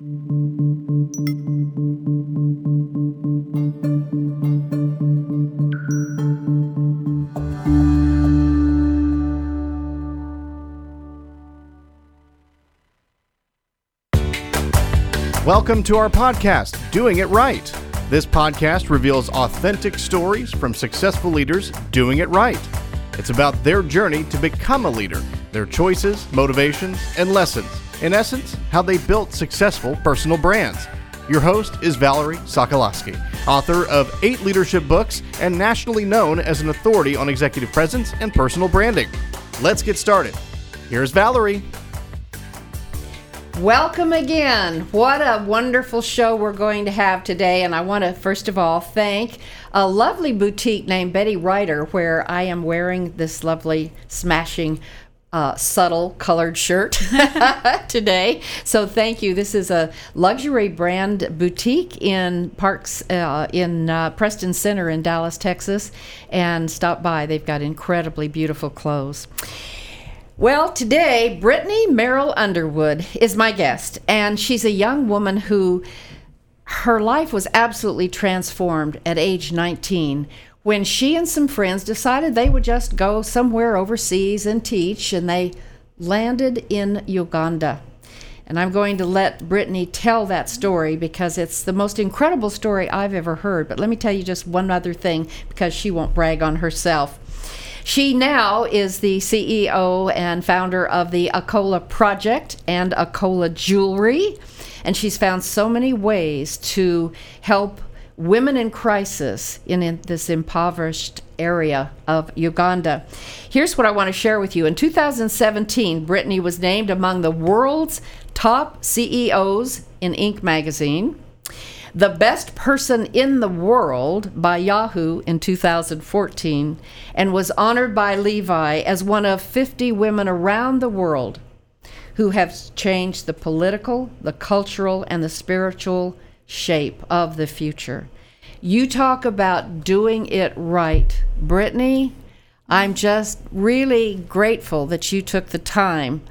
Welcome to our podcast, Doing It Right. This podcast reveals authentic stories from successful leaders doing it right. It's about their journey to become a leader, their choices, motivations, and lessons. In essence, how they built successful personal brands. Your host is Valerie Sokolosky, author of eight leadership books and nationally known as an authority on executive presence and personal branding. Let's get started. Here's Valerie. Welcome again. What a wonderful show we're going to have today. And I want to, first of all, thank a lovely boutique named Betty Reiter, where I am wearing this lovely, smashing, uh, subtle colored shirt today. So thank you. This is a luxury brand boutique in Parks uh, in uh, Preston Center in Dallas, Texas. And stop by. They've got incredibly beautiful clothes. Well, today, Brittany Merrill Underwood is my guest, and she's a young woman who her life was absolutely transformed at age 19 when she and some friends decided they would just go somewhere overseas and teach, and they landed in Uganda. And I'm going to let Brittany tell that story because it's the most incredible story I've ever heard. But let me tell you just one other thing because she won't brag on herself. She now is the CEO and founder of the Akola Project and Akola Jewelry. And she's found so many ways to help women in crisis in, in, this impoverished area of Uganda. Here's what I want to share with you. In 2017, Brittany was named among the world's top CEOs in Inc. magazine the best person in the world by Yahoo in 2014 and was honored by Levi as one of 50 women around the world who have changed the political, the cultural, and the spiritual shape of the future. You talk about doing it right. Brittany, I'm just really grateful that you took the time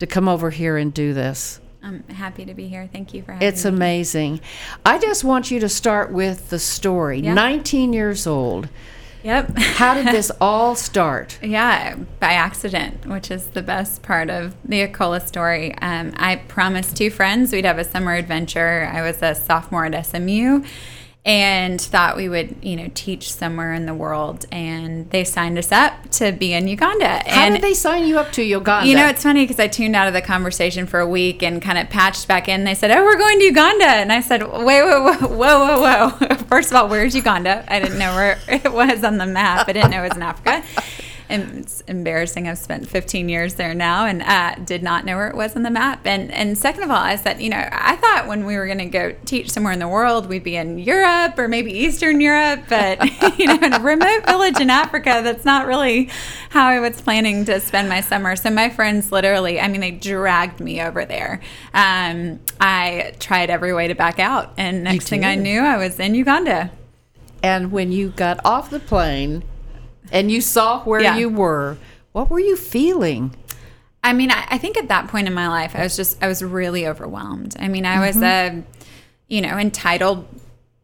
to come over here and do this. I'm happy to be here. Thank you for having it's me. It's amazing. I just want you to start with the story. Yeah. 19 years old. Yep. How did this all start? Yeah, by accident, which is the best part of the Akola story. Um, I promised two friends we'd have a summer adventure. I was a sophomore at SMU and thought we would, you know, teach somewhere in the world. And they signed us up to be in Uganda. How and, did they sign you up to Uganda? You know, it's funny because I tuned out of the conversation for a week and kind of patched back in. They said, "Oh, we're going to Uganda," and I said, "Wait, wait, whoa, whoa, whoa, whoa! First of all, where's Uganda? I didn't know where it was on the map. I didn't know it was in Africa." It's embarrassing. I've spent 15 years there now and uh, did not know where it was on the map. And and second of all, I said, you know, I thought when we were going to go teach somewhere in the world, we'd be in Europe or maybe Eastern Europe, but you know, in a remote village in Africa, that's not really how I was planning to spend my summer. So my friends literally, I mean, they dragged me over there. Um, I tried every way to back out, and next thing I knew, I was in Uganda. And when you got off the plane, and you saw where yeah. you were, what were you feeling? I mean, I, I, think at that point in my life, I was just, I was really overwhelmed. I mean, I mm-hmm. was a, you know, entitled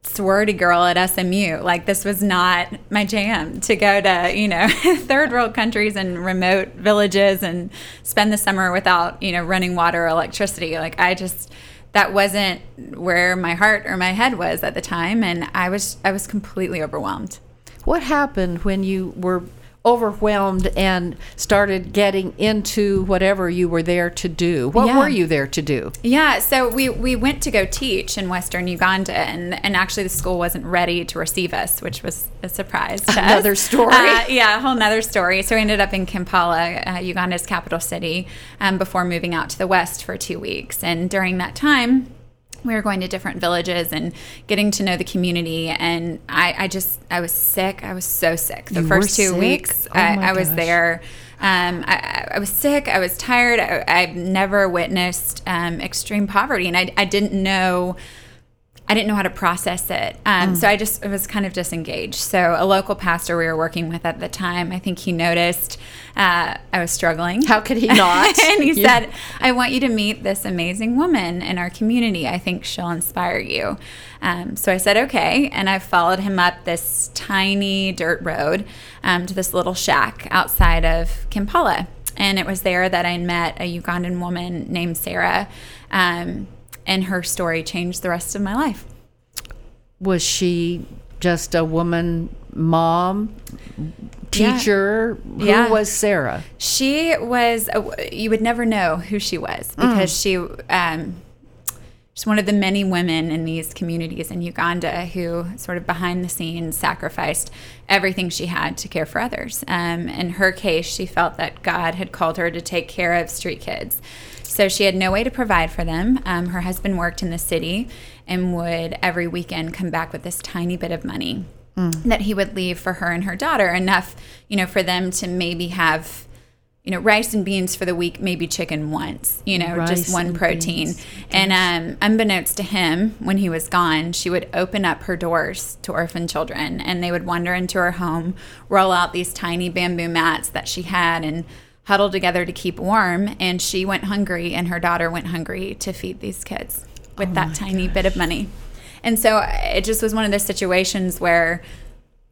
sorority girl at SMU. Like, this was not my jam to go to, you know, third world countries and remote villages and spend the summer without, you know, running water or electricity. Like, I just, that wasn't where my heart or my head was at the time. And I was, I was completely overwhelmed. What happened when you were overwhelmed and started getting into whatever you were there to do. What yeah. were you there to do? Yeah, so we, we went to go teach in Western Uganda, and, and actually the school wasn't ready to receive us, which was a surprise to Another us. story. Uh, yeah, a whole nother story. So we ended up in Kampala, uh, Uganda's capital city, um, before moving out to the west for two weeks. And during that time, we were going to different villages and getting to know the community and i, I just i was sick. I was so sick. The you first two sick? weeks oh I, I, was there. Um, I, I, was sick. I was tired. I, have never witnessed um, extreme poverty and I, I didn't know I didn't know how to process it. Um, So I just was kind of disengaged. So a local pastor we were working with at the time, I think he noticed uh, I was struggling. How could he not? and he Yeah. said, I want you to meet this amazing woman in our community. I think she'll inspire you. Um, so I said, okay. And I followed him up this tiny dirt road um, to this little shack outside of Kampala. And it was there that I met a Ugandan woman named Sarah. Um, and her story changed the rest of my life. Was she just a woman, mom, teacher? Yeah. Who Yeah. was Sarah? She was, a, you would never know who she was because she, um, she's one of the many women in these communities in Uganda who, sort of behind the scenes, sacrificed everything she had to care for others. Um, in her case, she felt that God had called her to take care of street kids. So she had no way to provide for them. Um, her husband worked in the city and would every weekend come back with this tiny bit of money that he would leave for her and her daughter, enough, you know, for them to maybe have, you know, rice and beans for the week, maybe chicken once, you know, Rice just one and protein. beans. And um, unbeknownst to him, when he was gone, she would open up her doors to orphan children and they would wander into her home, roll out these tiny bamboo mats that she had and huddle together to keep warm. And she went hungry and her daughter went hungry to feed these kids with Oh that tiny bit of money. And so it just was one of those situations where,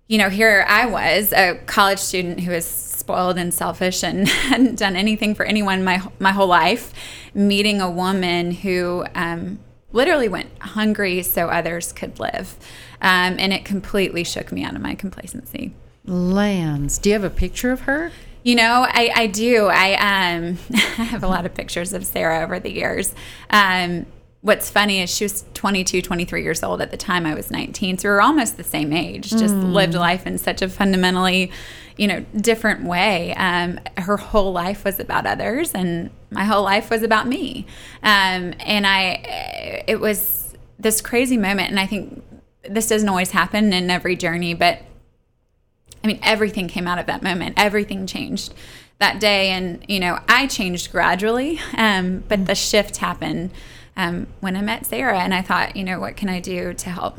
you know, here I was, a college student who was spoiled and selfish and hadn't done anything for anyone my my whole life, meeting a woman who um, literally went hungry so others could live, um, and it completely shook me out of my complacency. Lands. Do you have a picture of her? You know, I, I do. I um I have a lot of pictures of Sarah over the years. Um, what's funny is she was 22, 23 years old at the time I was 19. So we were almost the same age, just lived life in such a fundamentally, you know, different way. Um, her whole life was about others and my whole life was about me. Um, and I, it was this crazy moment. And I think this doesn't always happen in every journey, but I mean, everything came out of that moment. Everything changed that day, and you know, I changed gradually, um, but the shift happened um, when I met Sarah, and I thought, you know, what can I do to help?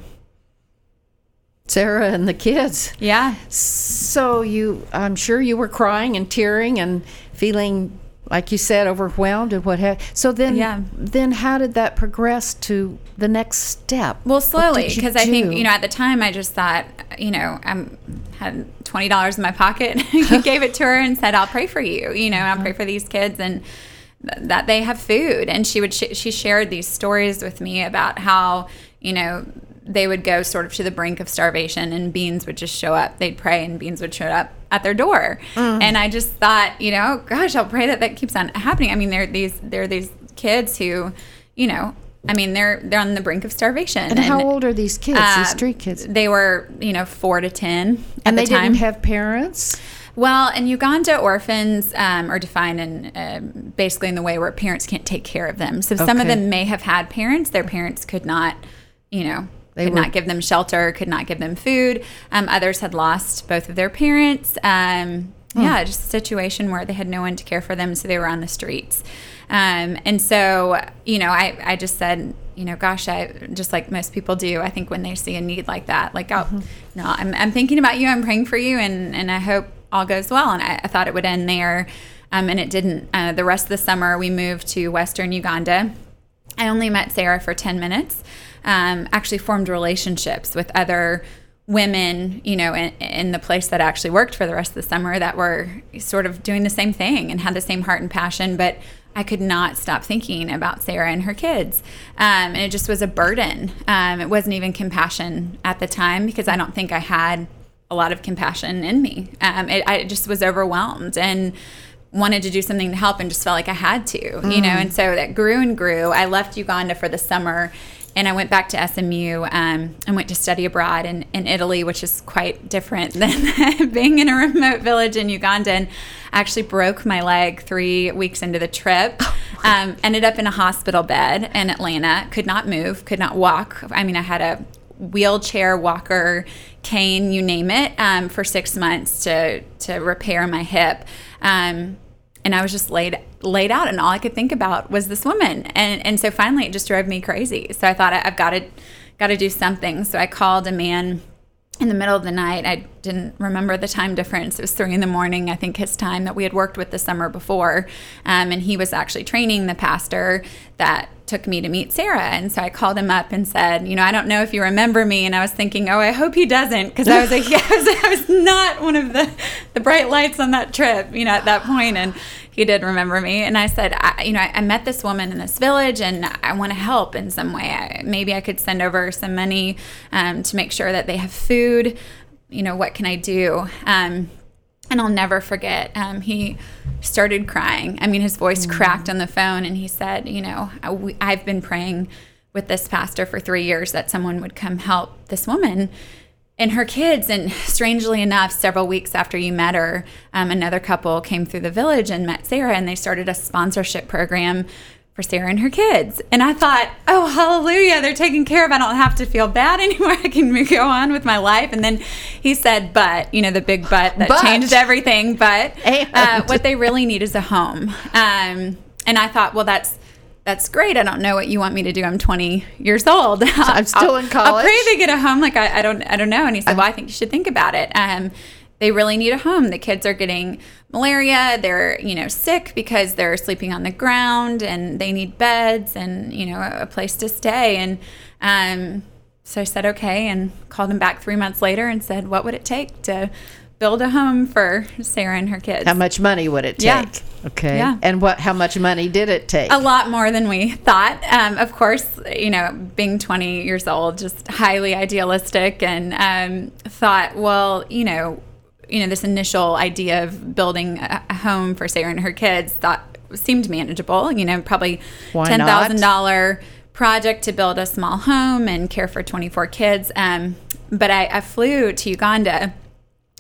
Sarah and the kids. Yeah, So you, I'm sure you were crying and tearing and feeling, like you said, overwhelmed and what have. So then, Yeah. then how did that progress to the next step? well, slowly, because I think you know, at the time, I just thought, you know, I had twenty dollars in my pocket, I gave it to her, and said, "I'll pray for you," you know, I'll pray for these kids and. th- That they have food, and she would sh- she shared these stories with me about how you know they would go sort of to the brink of starvation and beans would just show up. They'd pray and beans would show up at their door. And I just thought, you know, gosh, I'll pray that that keeps on happening. I mean, there are these there are these kids who, you know, I mean, they're they're on the brink of starvation. And how old are these kids? these um, street kids? They were, you know, 4 to 10 at And the they time. didn't have parents. Well, in Uganda, orphans um, are defined in um basically in the way where parents can't take care of them. So some of them may have had parents; their parents could not, you know, They could were- not give them shelter, could not give them food. Um, others had lost both of their parents. Um, Hmm. Yeah, just a situation where they had no one to care for them, so they were on the streets. Um, and so, you know, I, I just said, you know, gosh, I just like most people do. I think when they see a need like that, like, oh, Mm-hmm. no, I'm, I'm thinking about you. I'm praying for you, and and I hope all goes well. And I, I thought it would end there, um, and it didn't. Uh, the rest of the summer, we moved to Western Uganda. I only met Sarah for 10 minutes. Um, actually formed relationships with other women, you know, in, in the place that I actually worked for the rest of the summer that were sort of doing the same thing and had the same heart and passion. But I could not stop thinking about Sarah and her kids. Um, and it just was a burden. Um, it wasn't even compassion at the time because I don't think I had a lot of compassion in me. Um, it, I just was overwhelmed and wanted to do something to help and just felt like I had to, you know. And so that grew and grew. I left Uganda for the summer and I went back to SMU um, and went to study abroad in, in Italy, which is quite different than being in a remote village in Uganda. And actually broke my leg three weeks into the trip. Um, ended up in a hospital bed in Atlanta. Could not move. Could not walk. I mean, I had a wheelchair, walker, cane, you name it, um, for six months to to repair my hip. Um, and I was just laid laid out, and all I could think about was this woman. And and so finally, it just drove me crazy. So I thought I've got to got to do something. So I called a man in the middle of the night. I didn't remember the time difference. It was three in the morning, I think, his time that we had worked with the summer before. Um, and he was actually training the pastor that took me to meet Sarah. And so I called him up and said, You know, I don't know if you remember me. And I was thinking, Oh, I hope he doesn't. Because I was like, yeah, I, was, I was not one of the, the bright lights on that trip, you know, at that point. And he did remember me. And I said, I, you know, I, I, met this woman in this village and I want to help in some way. I, maybe I could send over some money um, to make sure that they have food. You know, what can I do? Um, and I'll never forget. Um, he started crying. I mean, his voice mm. cracked on the phone, and he said, "You know, I, I've been praying with this pastor for three years that someone would come help this woman." and her kids. And strangely enough, several weeks after you met her, um, another couple came through the village and met Sarah, and they started a sponsorship program for Sarah and her kids. And I thought, oh, hallelujah, they're taken care of. I don't have to feel bad anymore. I can go on with my life. And then he said, but, you know, the big but that but. changed everything. But uh, what they really need is a home. Um, and I thought, well, that's that's great. I don't know what you want me to do. I'm 20 years old. I'm still in college. I'll pray they get a home. Like I, I don't, I don't know. And he said, well, I think you should think about it. Um, they really need a home. The kids are getting malaria. They're, you know, sick because they're sleeping on the ground and they need beds and, you know, a, a place to stay. And, um, so I said, okay, and called him back three months later and said, what would it take to build a home for Sarah and her kids. How much money would it take? Yeah. Okay. Yeah. And what? How much money did it take? A lot more than we thought. Um, of course, you know, being 20 years old, just highly idealistic, and um, thought, well, you know, you know, this initial idea of building a, home for Sarah and her kids thought seemed manageable. You know, probably ten thousand dollar project to build a small home and care for 24 kids. Um, but I, I flew to Uganda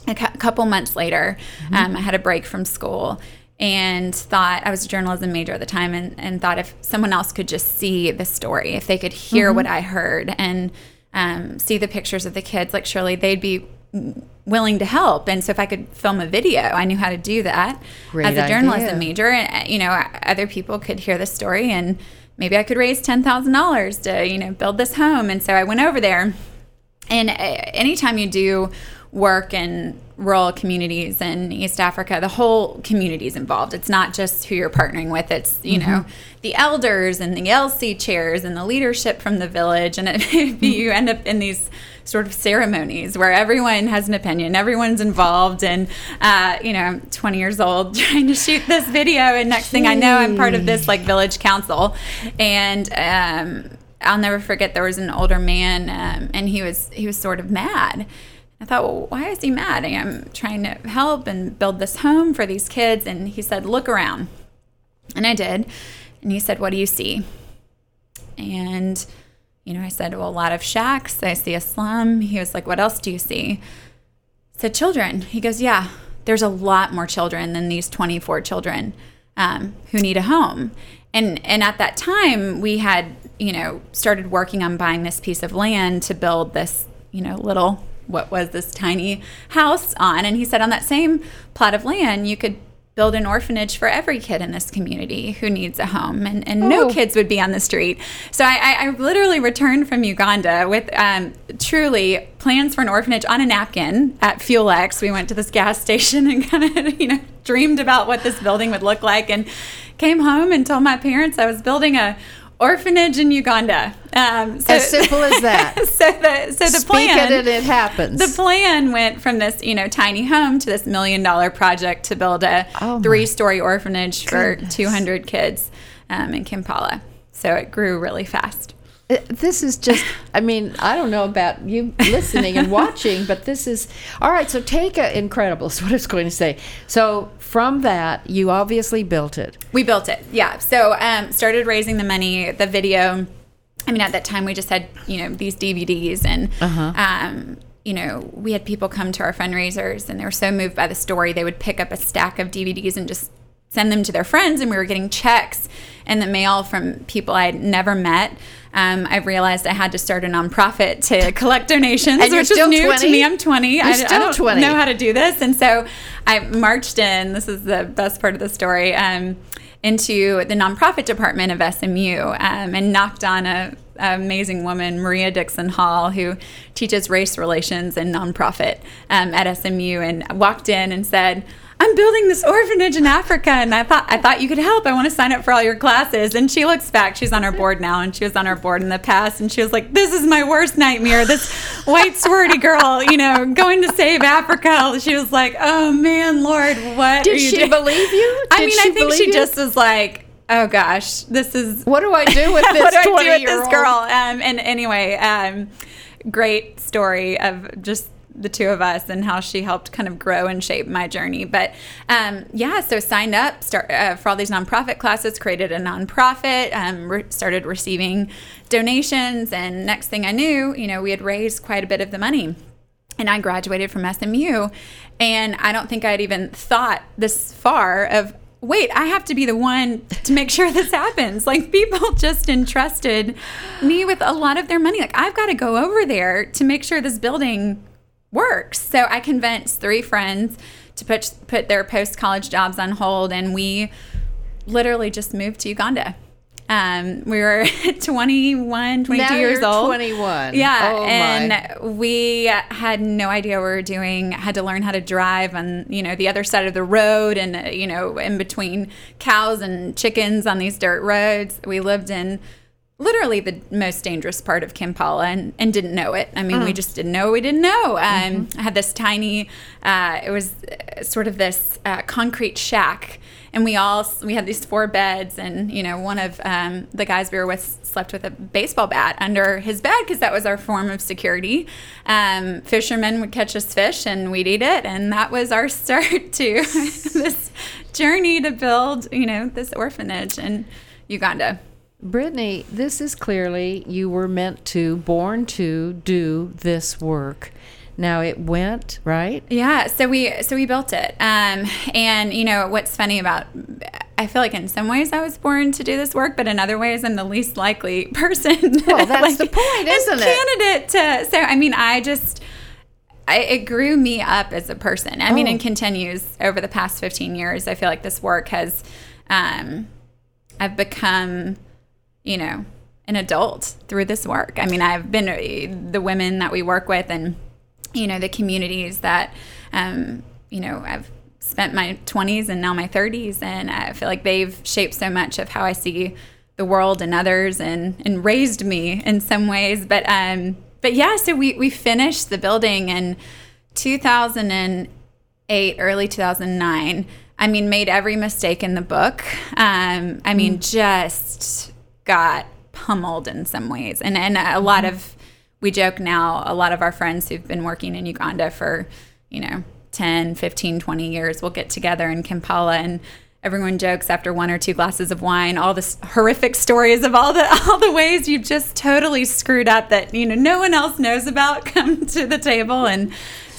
a cu- couple months later, mm-hmm. um, I had a break from school and thought I was a journalism major at the time and, and thought if someone else could just see the story, if they could hear mm-hmm. what I heard and um, see the pictures of the kids, like surely they'd be willing to help. And so if I could film a video, I knew how to do that Great as a journalism idea. major. And, you know, other people could hear the story and maybe I could raise $10,000 to, you know, build this home. And so I went over there. And uh, anytime you do work in rural communities in East Africa, the whole community is involved. It's not just who you're partnering with, it's, you mm-hmm. know, the elders and the LC chairs and the leadership from the village. And it, mm-hmm. you end up in these sort of ceremonies where everyone has an opinion, everyone's involved. And, uh, you know, I'm 20 years old trying to shoot this video. And next thing I know, I'm part of this like village council. And, um, I'll never forget there was an older man um, and he was he was sort of mad I thought, well, why is he mad? I'm trying to help and build this home for these kids. And he said, look around. And I did. And he said, what do you see? And, you know, I said, well, a lot of shacks. I see a slum. He was like, what else do you see? I said, children. He goes, yeah, there's a lot more children than these 24 children um, who need a home. And, and at that time, we had, you know, started working on buying this piece of land to build this, you know, little what was this tiny house on. And he said, on that same plot of land, you could build an orphanage for every kid in this community who needs a home, and, and oh. no kids would be on the street. So I, I, I literally returned from Uganda with um, truly plans for an orphanage on a napkin at FuelX. We went to this gas station and kind of, you know, dreamed about what this building would look like and came home and told my parents I was building a orphanage in Uganda. Um, so, as simple as that. so the so the Speak plan it and it happens. The plan went from this you know tiny home to this million dollar project to build a oh three story orphanage goodness. for 200 kids um, in Kampala. So it grew really fast. Uh, this is just i mean i don't know about you listening and watching but this is all right so take a incredible is what i was going to say so from that you obviously built it we built it yeah so um, started raising the money the video i mean at that time we just had you know these dvds and uh-huh. um, you know, we had people come to our fundraisers and they were so moved by the story, they would pick up a stack of DVDs and just send them to their friends. And we were getting checks in the mail from people I'd never met um, I realized I had to start a nonprofit to collect donations, which is new 20? to me. I'm 20. You're I, still I don't 20. know how to do this, and so I marched in. This is the best part of the story. Um, into the nonprofit department of SMU um, and knocked on a amazing woman, Maria Dixon Hall, who teaches race relations and nonprofit um, at SMU, and walked in and said, I'm building this orphanage in Africa, and I thought I thought you could help. I want to sign up for all your classes. And she looks back; she's on our board now, and she was on our board in the past. And she was like, "This is my worst nightmare. This white swarty girl, you know, going to save Africa." She was like, "Oh man, Lord, what?" Did are you she doing?" believe you? I mean, I think she you? just was like, "Oh gosh, this is What do I do with this what do I do with 20-year-old? this girl?" Um, and anyway, um, great story of just the two of us and how she helped kind of grow and shape my journey. But um, yeah, so signed up start, uh, for all these nonprofit classes, created a nonprofit, um, re- started receiving donations, and next thing I knew, you know, we had raised quite a bit of the money. And I graduated from SMU, and I don't think I'd even thought this far of wait, I have to be the one to make sure this happens. Like people just entrusted me with a lot of their money. Like I've got to go over there to make sure this building works. So I convinced three friends to put put their post college jobs on hold, and we literally just moved to Uganda. Um, we were 21, 22 Now years you're old. 21. Yeah. Oh, and my. we had no idea what we were doing, had to learn how to drive on, you know, the other side of the road and, uh, you know, in between cows and chickens on these dirt roads. We lived in literally the most dangerous part of Kampala and, and didn't know it. I mean, we just didn't know we didn't know. Um, I had this tiny, uh, it was uh, sort of this uh, concrete shack. And we all we had these four beds, and you know one of um, the guys we were with slept with a baseball bat under his bed because that was our form of security. Um, fishermen would catch us fish, and we'd eat it, and that was our start to this journey to build, you know, this orphanage in Uganda. Brittany, this is clearly you were meant to, born to do this work. Now it went, right? Yeah, so we so we built it, um, and you know what's funny about I feel like in some ways I was born to do this work, but in other ways I'm the least likely person. Well, that's the point, isn't it? Candidate to so I mean I just I, it grew me up as a person. I mean, Oh. and continues over the past 15 years. I feel like this work has um, I've become you know an adult through this work. I mean, I've been uh, the women that we work with and you know the communities that um, you know I've spent my 20s and now my 30s and I feel like they've shaped so much of how I see the world and others and and raised me in some ways. But um but yeah so we we finished the building in 2008 early 2009 I mean made every mistake in the book. Um I mean just got pummeled in some ways. And and a lot of we joke now a lot of our friends who've been working in Uganda for, you know, 10, 15, 20 years will get together in Kampala and everyone jokes after one or two glasses of wine all the horrific stories of all the all the ways you've just totally screwed up that you know no one else knows about come to the table. And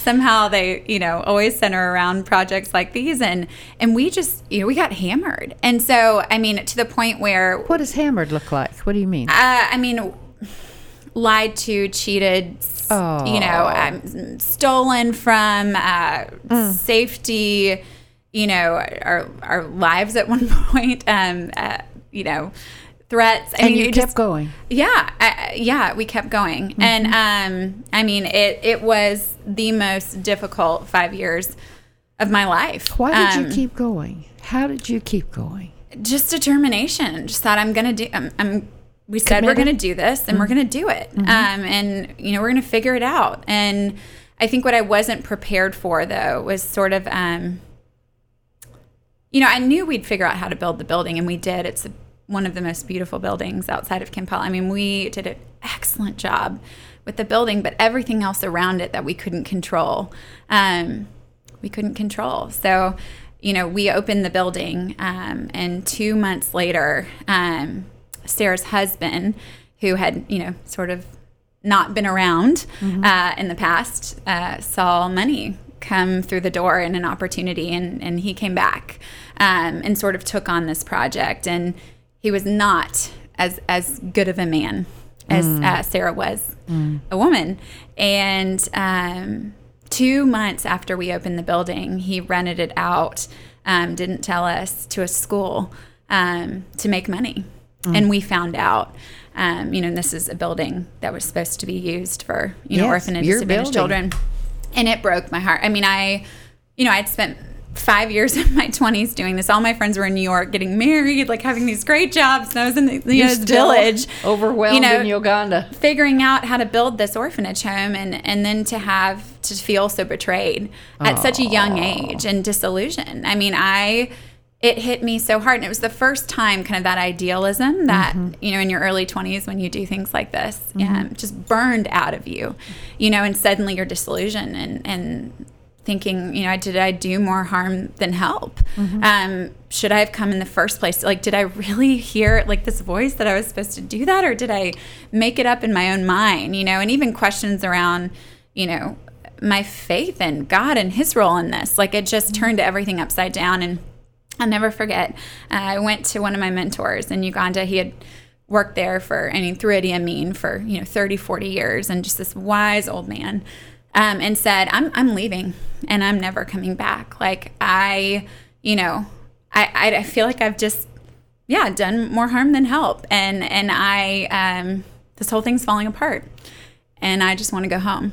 somehow they you know always center around projects like these and and we just you know we got hammered and so i mean to the point where What does hammered look like? What do you mean? uh, I mean, lied to, cheated, Oh. you know, um, stolen from, uh, safety, you know, our our lives at one point, um, uh, you know, threats. I and mean, you kept just- going. yeah, I, yeah, we kept going, Mm-hmm. and um, I mean, it it was the most difficult five years of my life. Why did Um, you keep going? How did you keep going? just determination. Just thought I'm gonna do. I'm. I'm we said we're gonna do this, and we're gonna do it. Um, and you know we're gonna figure it out. And I think what I wasn't prepared for though was sort of, um, you know, I knew we'd figure out how to build the building, and we did. It's one of the most beautiful buildings outside of Kampala. I mean, we did an excellent job with the building, but everything else around it that we couldn't control. Um, we couldn't control. So, you know, we opened the building, um, and two months later, um, Sarah's husband, who had, you know, sort of not been around uh, in the past, uh, saw money come through the door and an opportunity, and, and he came back um, and sort of took on this project. And he was not as as good of a man as uh, Sarah was a woman. And um, two months after we opened the building, he rented it out, um, didn't tell us, to a school um, to make money. And we found out. Um, you know, and this is a building that was supposed to be used for you know Yes, orphanage your disadvantaged building. children, and it broke my heart. I mean, I, you know, I'd spent five years of my 20s doing this. All my friends were in new york getting married like having these great jobs. And i was in the you know, this village overwhelmed you know, in Uganda. figuring out how to build this orphanage home and and then to have to feel so betrayed at such a young age and disillusioned. I mean i it hit me so hard. And it was the first time kind of that idealism that you know in your early 20s when you do things like this um, just burned out of you you know and suddenly you're disillusioned and and thinking you know did i do more harm than help? Um, should i have come in the first place? Like did i really hear like this voice that i was supposed to do that or did i make it up in my own mind you know? And even questions around you know my faith in god and his role in this. Like it just turned everything upside down. And I'll never forget. Uh, I went to one of my mentors in Uganda. He had worked there for, I mean, through Idi Amin for, you know, 30, 40 years and just this wise old man um, and said, I'm, I'm leaving and I'm never coming back. Like, I, you know, I, I, feel like I've just, yeah, done more harm than help. And, and I, um, this whole thing's falling apart and I just want to go home.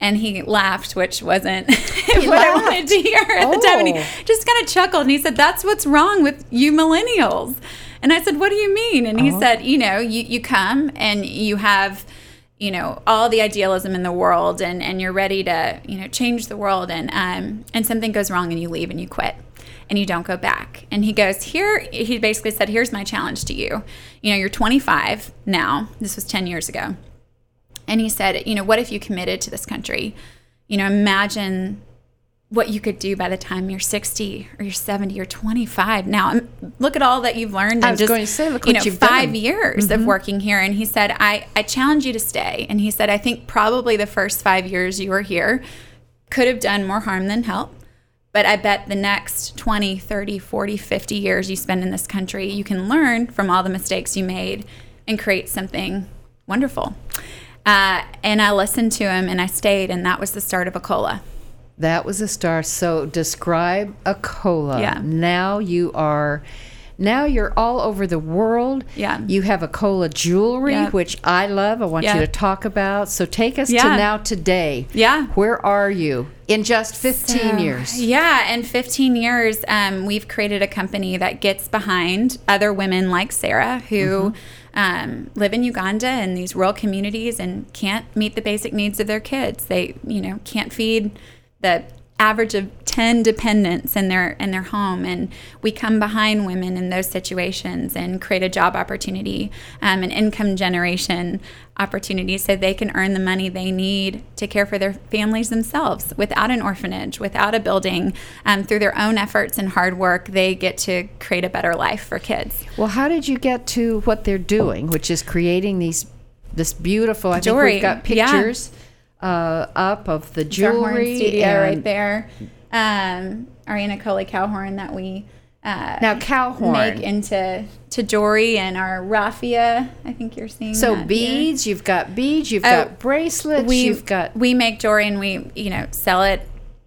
And he laughed, which wasn't what I wanted to hear at the time. And Oh. he just kind of chuckled and he said, That's what's wrong with you millennials. And I said, What do you mean? And he said, You know, you, you come and you have, you know, all the idealism in the world and, and you're ready to, you know, change the world and um and something goes wrong and you leave and you quit and you don't go back. And he goes, Here he basically said, Here's my challenge to you. You know, you're 25 now. This was 10 years ago. And he said, you know, what if you committed to this country? You know, imagine what you could do by the time you're 60 or you're 70 or 25. Now, look at all that you've learned in just going to say, you know, you've 5 done. Mm-hmm. years of working here. And he said, I, I challenge you to stay. And he said, I think probably the first five years you were here could have done more harm than help. But I bet the next 20, 30, 40, 50 years you spend in this country, you can learn from all the mistakes you made and create something wonderful. Uh, and I listened to him and I stayed, and that was the start of Akola. That was a star. So describe Akola. Yeah. Now you are. Now you're all over the world. Yeah. You have Akola jewelry, Yeah. which I love. I want Yeah. you to talk about. So take us to now today. Yeah. Where are you in just 15 So, years? Yeah, in 15 years, um, we've created a company that gets behind other women like Sarah who Mm-hmm. um, live in Uganda in these rural communities and can't meet the basic needs of their kids. They, you know, can't feed the average of 10 dependents in their in their home and we come behind women in those situations and create a job opportunity um, an income generation opportunity so they can earn the money they need to care for their families themselves without an orphanage without a building um, through their own efforts and hard work they get to create a better life for kids Well, how did you get to what they're doing, which is creating these this beautiful? I think Jewelry, we've got yeah. Uh, up of the It's our horn jewelry. studio right there um, our Ankole cow horn that we uh, Now, cow horn. make into to jewelry and our raffia. I think you're seeing. So that here. beads, you've got beads, you've Oh, got bracelets, we you've got. we make jewelry and we you know sell it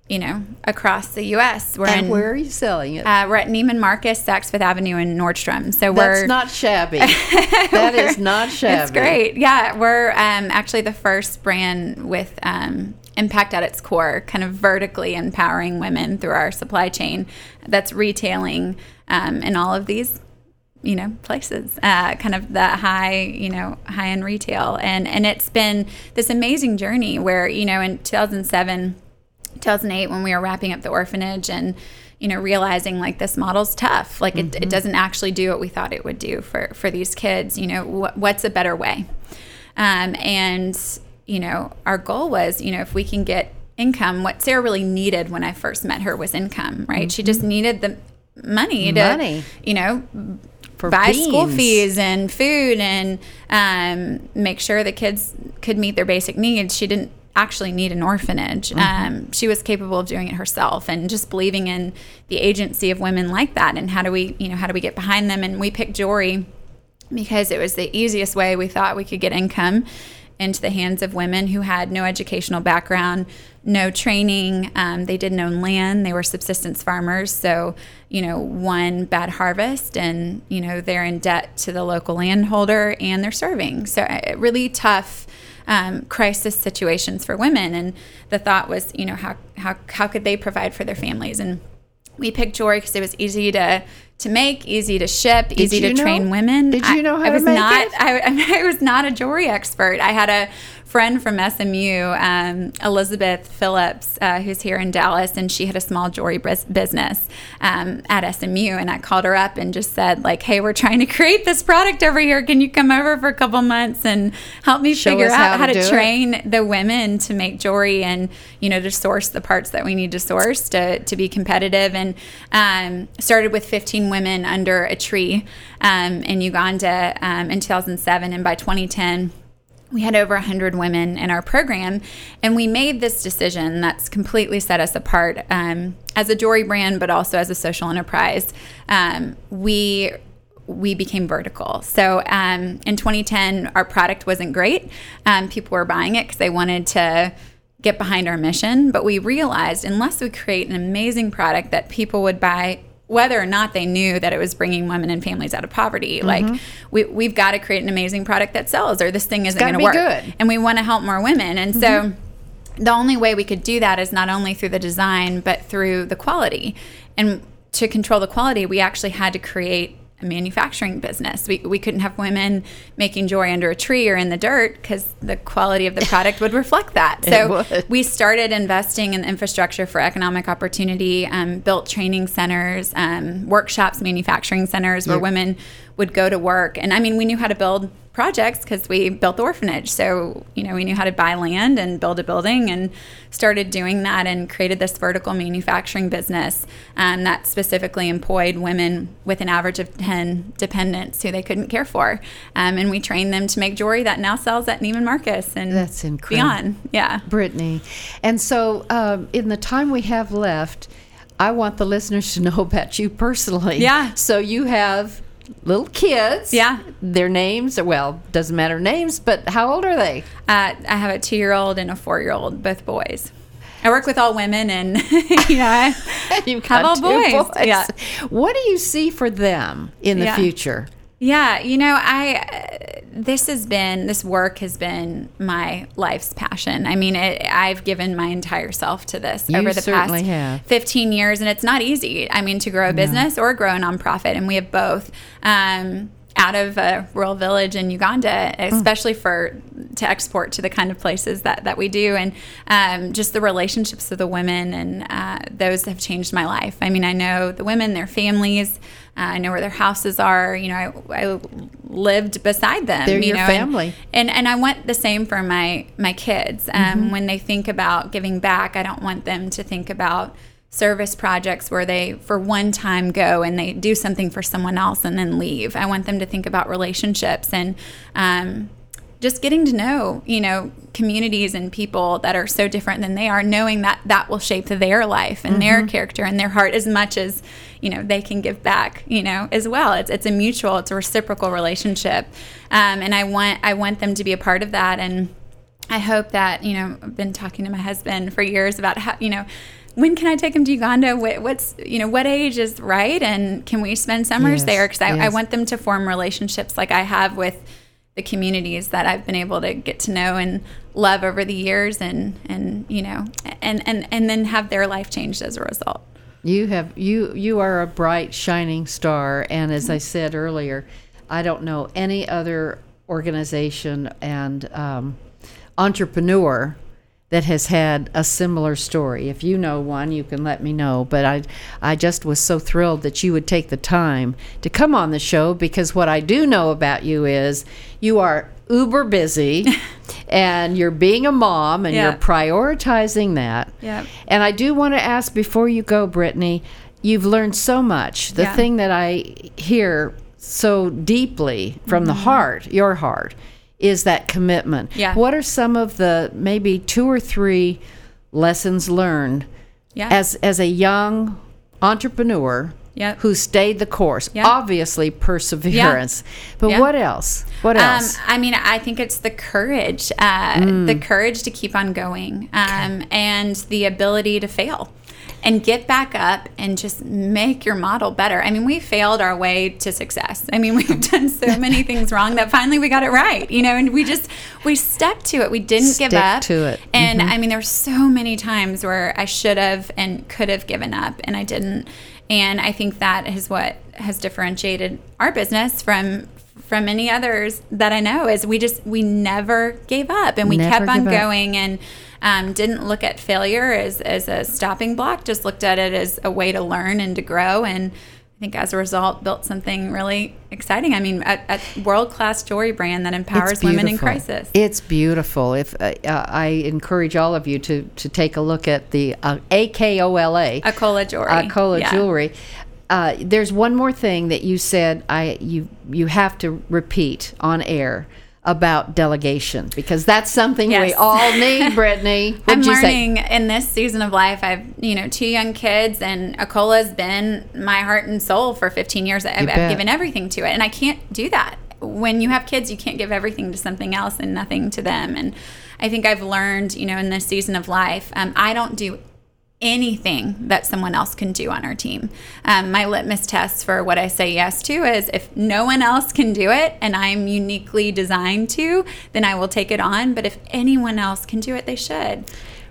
you know across the U.S. We're And in where are you selling it? uh, we're at Neiman Marcus, Saks Fifth Avenue, and Nordstrom. So That's we're That's not shabby. that is not shabby. It's great. Yeah, we're um, actually the first brand with um, impact at its core, kind of vertically empowering women through our supply chain that's retailing um, in all of these you know places uh, kind of the high you know high end retail and and it's been this amazing journey where you know in 2007 2008 when we were wrapping up the orphanage and you know realizing like this model's tough. Like it, it doesn't actually do what we thought it would do for for these kids you know what, what's a better way? Um, and you know our goal was you know if we can get income what sarah really needed when i first met her was income right? She just needed the money to Money. you know For buy school fees and food and um, make sure the kids could meet their basic needs. She didn't actually need an orphanage. Um, she was capable of doing it herself and just believing in the agency of women like that. And how do we, you know, how do we get behind them? And we picked jewelry because it was the easiest way we thought we could get income into the hands of women who had no educational background, no training. Um, they didn't own land. They were subsistence farmers. So, you know, one bad harvest and, you know, they're in debt to the local landholder and they're serving. So, uh, really tough. Um, crisis situations for women, and the thought was, you know, how how how could they provide for their families? And we picked Jory because it was easy to to make, easy to ship, easy to know- train women. did you know how I, I to was make not, it? I, I was not a jewelry expert. I had a friend from SMU, um, Elizabeth Phillips, uh, who's here in Dallas, and she had a small jewelry bus- business um, at SMU. And I called her up and just said, like, "Hey, we're trying to create this product over here. Can you come over for a couple months and help me Show figure out how how, to to, do it." train the women to make jewelry and you know to source the parts that we need to source to, to be competitive?" And um, started with 15 women under a tree um, in Uganda um, in 2007, and by 2010 we had over 100 women in our program and we made this decision that's completely set us apart um, as a jewelry brand but also as a social enterprise. Um, we we became vertical. So um, in 2010 our product wasn't great. Um, people were buying it because they wanted to get behind our mission but we realized unless we create an amazing product that people would buy whether or not they knew that it was bringing women and families out of poverty. Mm-hmm. Like we, we've got to create an amazing product that sells, or this thing isn't going to work. good. Mm-hmm. And we want to help more women. And so the only way we could do that is not only through the design, but through the quality. And to control the quality, we actually had to create a manufacturing business. We, we couldn't have women making jewelry under a tree or in the dirt because the quality of the product would reflect that. So we started investing in infrastructure for economic opportunity, um, built training centers, um, workshops, manufacturing centers where Yeah. women would go to work. And I mean, we knew how to build projects because we built the orphanage. So, you know, we knew how to buy land and build a building and started doing that and created this vertical manufacturing business um, that specifically employed women with an average of 10 dependents who they couldn't care for. Um, and we trained them to make jewelry that now sells at Neiman Marcus and That's incredible. beyond. Yeah. Brittany. And so, um, in the time we have left, I want the listeners to know about you personally. Yeah. So you have little kids. Yeah. Their names well, doesn't matter names, but how old are they? Uh, I have a two year old and a four year old, both boys. I work with all women and, you know, I You've have all two boys. Yeah. What do you see for them in the Yeah. future? Yeah, you know, I uh, this has been this work has been my life's passion. I mean, it, I've given my entire self to this You over the past have. 15 years, and it's not easy. I mean, to grow a business or grow a nonprofit, and we have both. Um, out of a rural village in Uganda, especially for to export to the kind of places that, that we do, and um, just the relationships of the women and uh, those have changed my life. I mean, I know the women, their families, uh, I know where their houses are. You know, I, I lived beside them. They're you your know, family. and, and and I want the same for my my kids. Um, When they think about giving back, I don't want them to think about service projects where they for one time go and they do something for someone else and then leave. I want them to think about relationships and um, just getting to know you know communities and people that are so different than they are knowing that that will shape their life and their character and their heart as much as you know they can give back you know as well. It's, it's a mutual it's a reciprocal relationship. Um, and i want i want them to be a part of that. And i hope that you know i've been talking to my husband for years about how you know when can I take him to Uganda? What, what's you know what age is right, and can we spend summers Yes, there? Because I, I want them to form relationships like I have with the communities that I've been able to get to know and love over the years, and and you know, and and and then have their life changed as a result. You have you you are a bright shining star and as I said earlier, I don't know any other organization and um, entrepreneur that has had a similar story. If you know one, you can let me know. But I, I just was so thrilled that you would take the time to come on the show because what I do know about you is you are uber busy and you're being a mom and Yeah. you're prioritizing that. Yep. And I do want to ask before you go, Brittany, you've learned so much. The Yeah. thing that I hear so deeply from Mm-hmm. the heart, your heart, is that commitment. Yeah. What are some of the maybe two or three lessons learned Yeah. as as a young entrepreneur Yep. who stayed the course. Yep. Obviously, perseverance. But Yeah. what else? What else? Um, I mean, I think it's the courage, uh, the courage to keep on going, um, and the ability to fail and get back up and just make your model better. I mean, we failed our way to success. I mean, we've done so many things wrong that finally we got it right, you know, and we just, we stuck to it. We didn't give up. to it. And mm-hmm. I mean, there were so many times where I should have and could have given up and I didn't. And I think that is what has differentiated our business from from many others that I know is we just we never gave up and we Never kept on going and um, didn't look at failure as, as a stopping block just looked at it as a way to learn and to grow. And I think as a result built something really exciting. I mean a, a world-class jewelry brand that empowers women in crisis. It's beautiful. If uh, uh, I encourage all of you to to take a look at the uh, AKOLA Akola jewelry. Akola Yeah. jewelry. Uh, there's one more thing that you said I you you have to repeat on air about delegation because that's something we all need, Brittany. I'm you say? learning in this season of life. I've you know two young kids, and Akola's been my heart and soul for 15 years. I've. I've given everything to it, and I can't do that. When you have kids, you can't give everything to something else and nothing to them. And I think I've learned, you know, in this season of life, um, I don't do anything that someone else can do on our team. Um, my litmus test for what I say yes to is if no one else can do it and I'm uniquely designed to, then I will take it on. But if anyone else can do it, they should.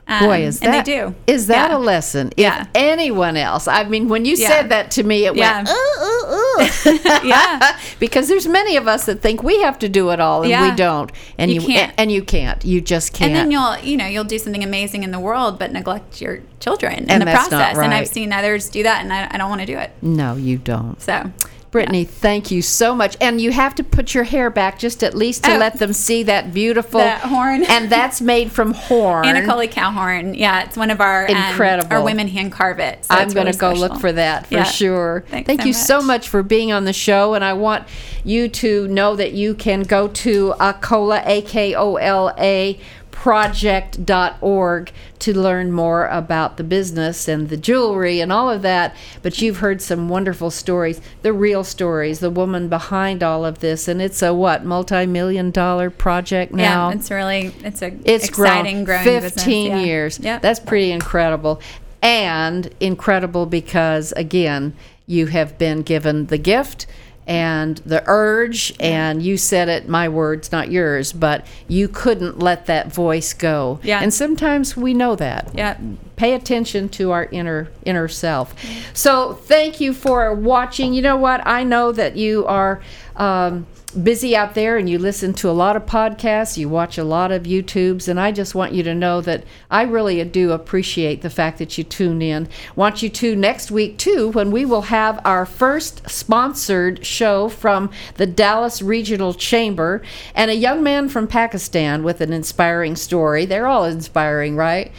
Um, Boy, is and that they do. Is that Yeah. a lesson? Yeah. If anyone else, I mean, when you Yeah. said that to me, it Yeah. went, ooh, ooh, ooh. Yeah. because there's many of us that think we have to do it all, and Yeah. we don't, and you, You can't. and you can't. You just can't. And then you'll, you know, you'll do something amazing in the world, but neglect your children in the process. And. I've seen others do that, and I, I don't want to do it. no, you don't. So, Brittany, thank you so much. And you have to put your hair back just at least to Oh. let them see that beautiful That horn. And that's made from horn. Ankole cow horn. Yeah, it's one of our um, Incredible. our women hand carve it. So I'm going to really go special. look for that for Yeah. sure. Thanks Thank so you so much. much for being on the show. And I want you to know that you can go to Akola, A K O L A, project.org to learn more about the business and the jewelry and all of that. But you've heard some wonderful stories, the real stories, the woman behind all of this. And it's a what, multi million dollar project now? Yeah, it's really it's a it's exciting grown growing 15 business. Yeah. years Yep. that's pretty incredible and incredible because again you have been given the gift and the urge and you said it my words not yours but you couldn't let that voice go. Yeah. and sometimes we know that. Yeah. pay attention to our inner inner self. So thank you for watching. You know what? I know that you are um, busy out there and you listen to a lot of podcasts you watch a lot of youtubes and i just want you to know that i really do appreciate the fact that you tune in. Want you to next week too when we will have our first sponsored show from the dallas regional chamber. And a young man from pakistan with an inspiring story. They're all inspiring right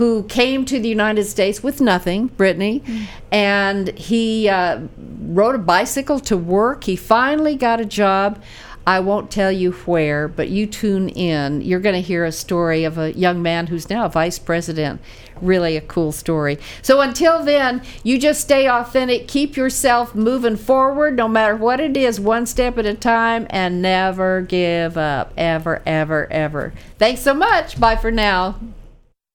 who came to the United States with nothing, Brittany, and he uh, rode a bicycle to work. He finally got a job. I won't tell you where, but you tune in. You're going to hear a story of a young man who's now a vice president. Really a cool story. So until then, you just stay authentic, keep yourself moving forward no matter what it is, one step at a time, and never give up. Ever, ever, ever. Thanks so much. Bye for now.